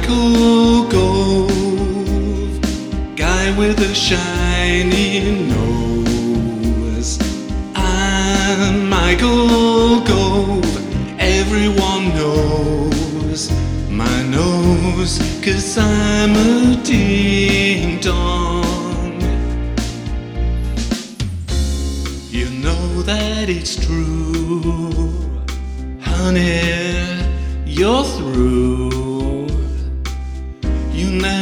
Michael Gove, guy with a shiny nose. I'm Michael Gove, everyone knows my nose, cause I'm a ding dong. You know that it's true, honey, you're through.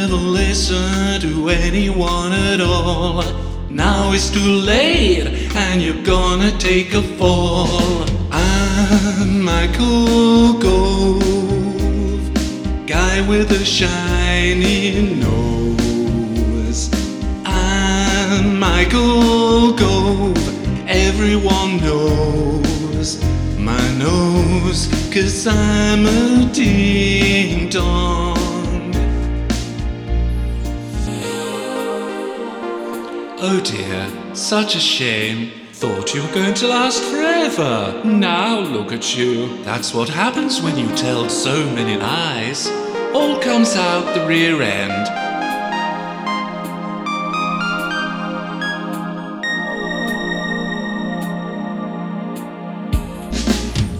Never listen to anyone at all. Now it's too late, and you're gonna take a fall. I'm Michael Gove, guy with a shiny nose. I'm Michael Gove, everyone knows my nose, cause I'm a ding dong. Oh dear, such a shame. Thought you were going to last forever. Now look at you. That's what happens when you tell so many lies. All comes out the rear end.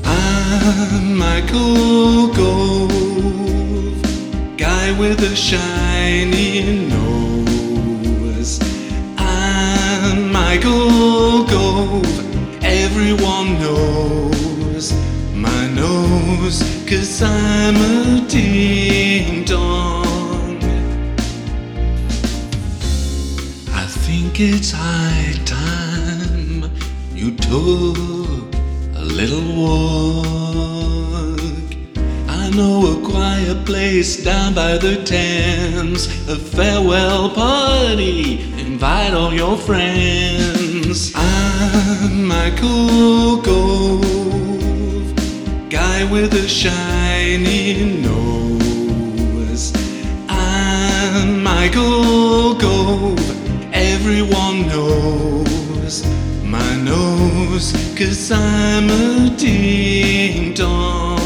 I'm Michael Gove, guy with a shiny nose. Nose, cause I'm a ding dong. I think it's high time you took a little walk. I know a quiet place down by the Thames, a farewell party. Invite all your friends. I'm Michael Gove, guy with a shiny nose. I'm Michael Gove, everyone knows my nose, cause I'm a ding dong.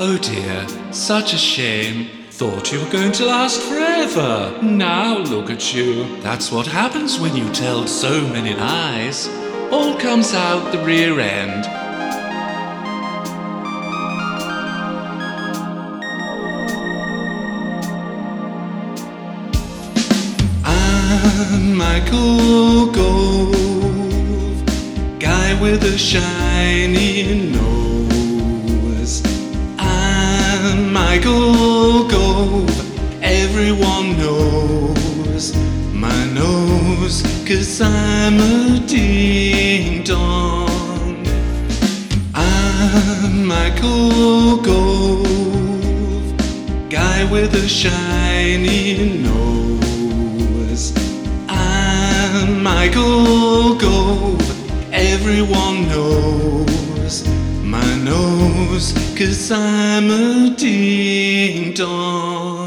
Oh dear, such a shame. Thought you were going to last forever. Now look at you. That's what happens when you tell so many lies. All comes out the rear end. Michael Gove, guy with a shiny nose. I'm Michael Gove, everyone knows my nose, cause I'm a ding dong. I'm Michael Gove, guy with a shiny nose. I'm Michael Gove, everyone knows cause I'm a ding dong.